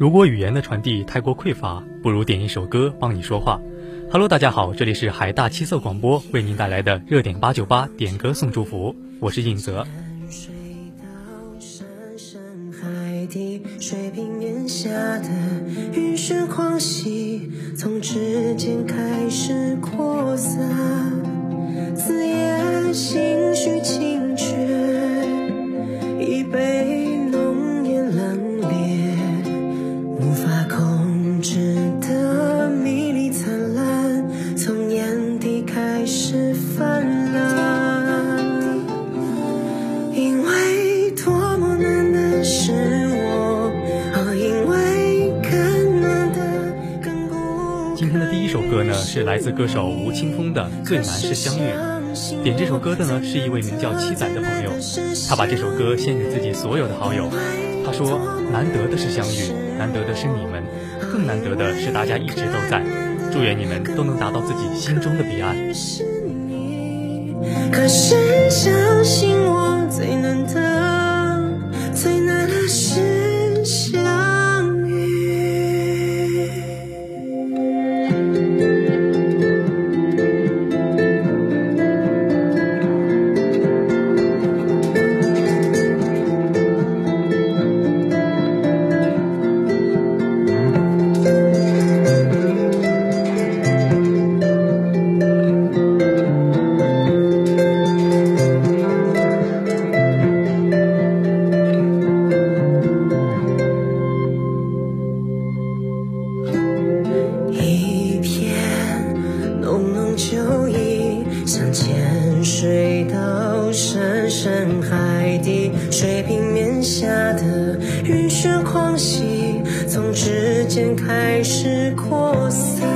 如果语言的传递太过匮乏，不如点一首歌帮你说话。Hello，大家好，这里是海大七色广播为您带来的热点八九八点歌送祝福，我是应泽。水平面下的雨雪狂喜，从指尖开始扩散，字眼心是来自歌手吴青峰的《最难是相遇》。点这首歌的呢，是一位名叫七仔的朋友，他把这首歌献给自己所有的好友。他说：“难得的是相遇，难得的是你们，更难得的是大家一直都在。祝愿你们都能达到自己心中的彼岸。”可是相信我，最难得，最难的是深海底水平面下的雨雪狂喜从指尖开始扩散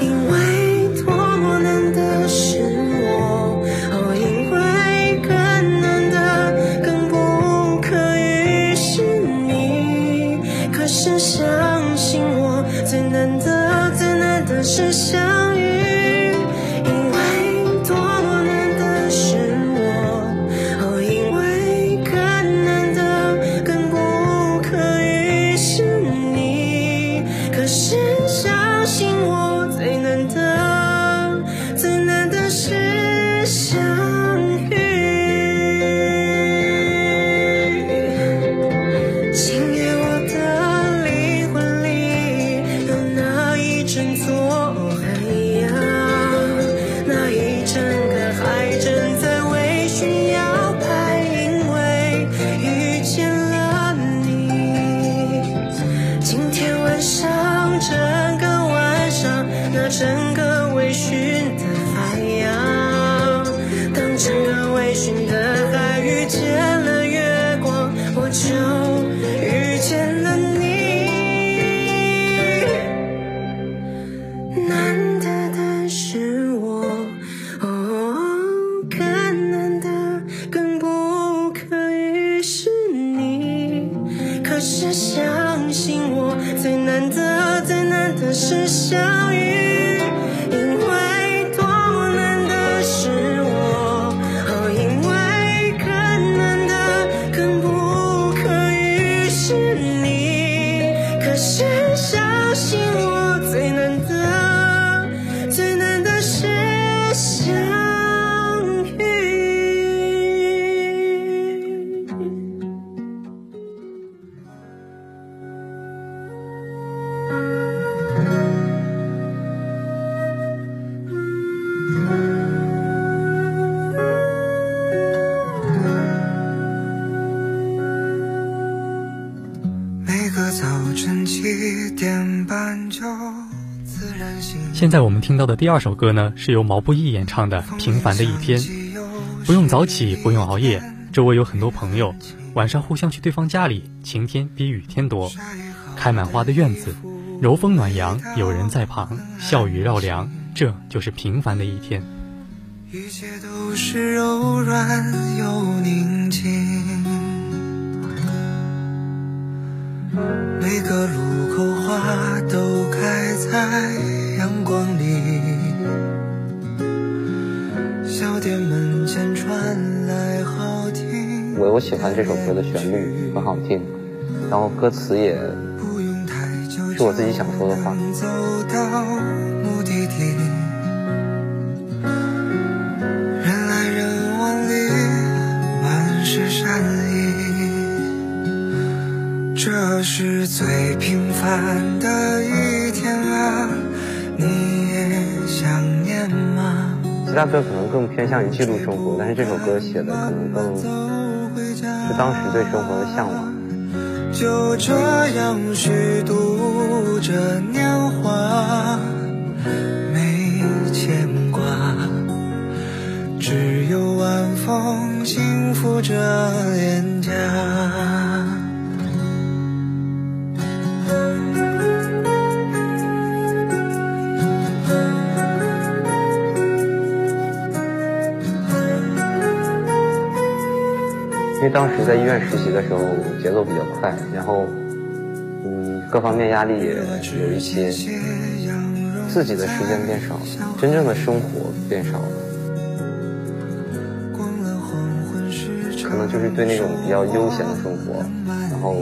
因为多么难得是我哦因为更难得更不可遇是你可是相信我最难得最难得是相寻的现在我们听到的第二首歌呢，是由毛不易演唱的《平凡的一天》。不用早起，不用熬夜，周围有很多朋友，晚上互相去对方家里，晴天比雨天多。开满花的院子，柔风暖阳，有人在旁，笑语绕梁，这就是平凡的一天。一切都是柔软又宁静，每个路口花都开在。阳光里，小店门前传来好听。我我喜欢这首歌的旋律，很好听。然后歌词也是我自己想说的话。是最平凡的一天啊，你也想念吗？其他歌可能更偏向于记录生活，但是这首歌写的可能更是当时对生活的向往。就这样虚度着年华，没牵挂，只有晚风轻拂着脸颊。为当时在医院实习的时候节奏比较快，然后嗯各方面压力也有一些，自己的时间变少了，真正的生活变少了，可能就是对那种比较悠闲的生活，然后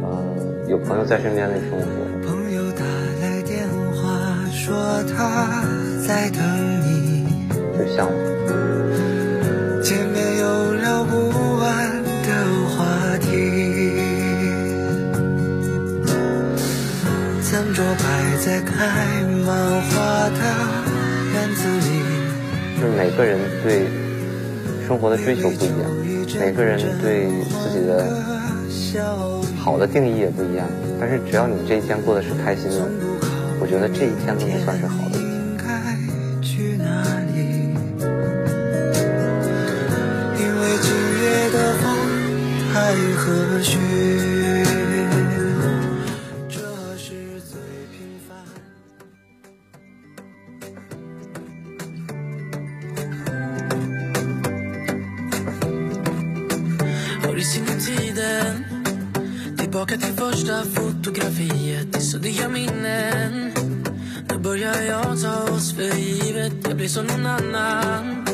呃有朋友在身边的生活。朋友打来电话说他在等你，就像见餐桌摆在开满花的院子里，就是每个人对生活的追求不一样，每个人对自己的好的定义也不一样。但是只要你这一天过得是开心的，我觉得这一天都能算是好的。应该去哪里？因为今夜的风还和煦。Givet Jag blev som någon annan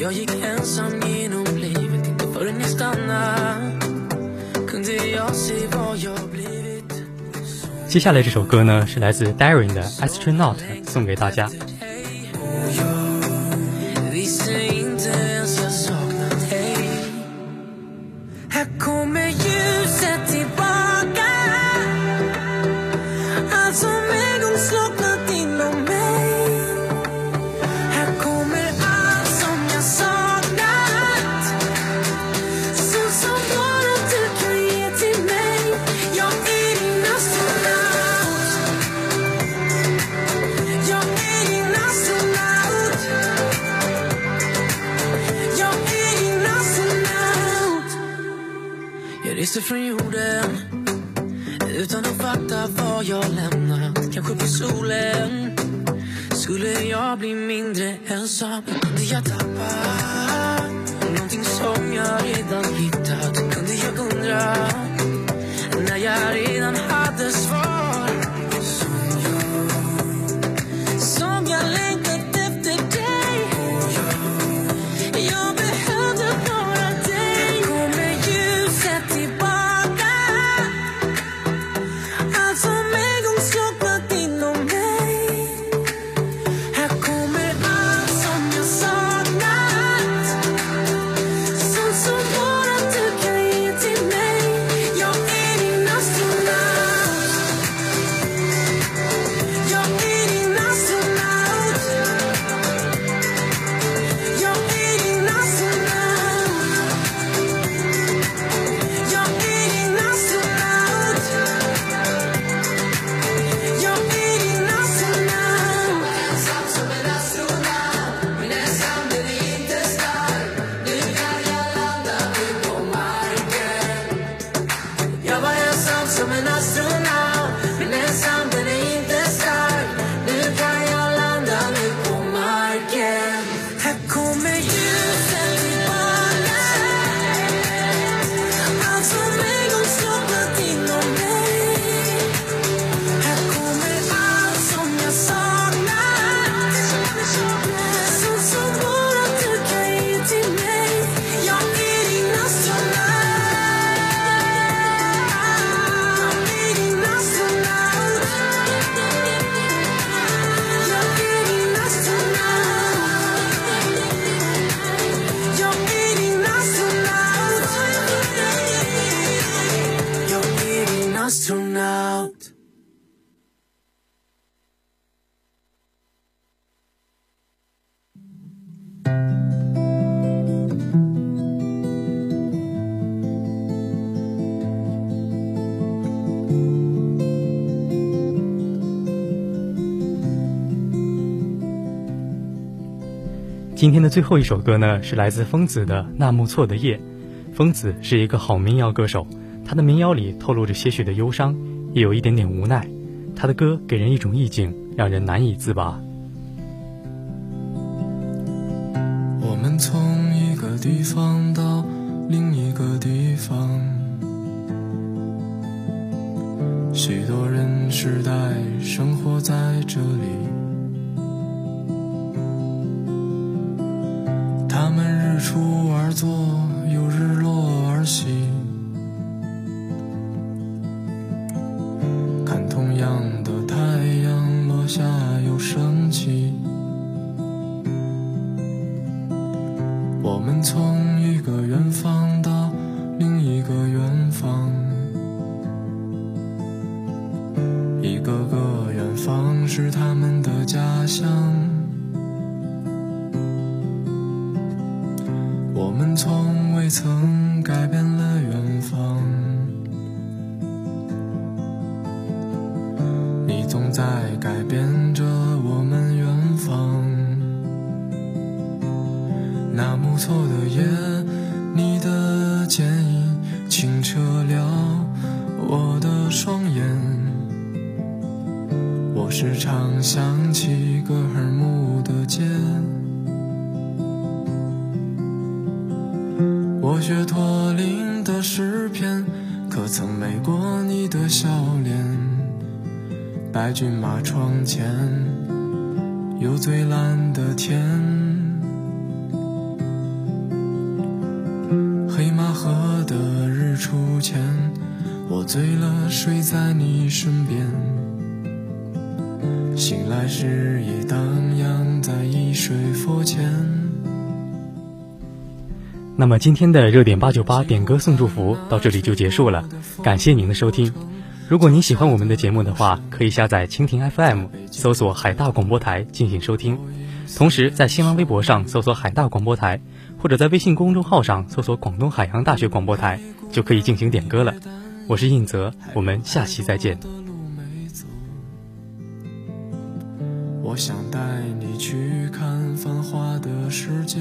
Jag gick ensam genom livet Inte förrän jag stannade Kunde jag se vad jag blivit 接下来这首歌呢，是来自 Darin 的 Astronaut，送给大家。Jag reser från jorden utan att fatta vad jag lämnat. Kanske på solen Skulle jag bli mindre ensam. Kunde jag tappa någonting som jag redan hittat? Kunde jag undra när jag redan hade svar? And I soon. 今天的最后一首歌呢，是来自疯子的《纳木错的夜》。疯子是一个好民谣歌手，他的民谣里透露着些许的忧伤，也有一点点无奈。他的歌给人一种意境，让人难以自拔。我们从一个地方到另一个地方，许多人世代生活在这里。出而未曾改变了远方，你总在改变着我们远方。那木错的夜，你的剪影清澈了我的双眼，我时常想起格尔木的街。学驼铃的诗篇，可曾美过你的笑脸？白骏马窗前，有最蓝的天。黑马河的日出前，我醉了，睡在你身边。醒来时已荡漾在一水佛前。那么今天的热点八九八点歌送祝福到这里就结束了，感谢您的收听。如果您喜欢我们的节目的话，可以下载蜻蜓 FM，搜索海大广播台进行收听。同时在新浪微博上搜索海大广播台，或者在微信公众号上搜索广东海洋大学广播台，就可以进行点歌了。我是应泽，我们下期再见。我想带你去看繁华的世界。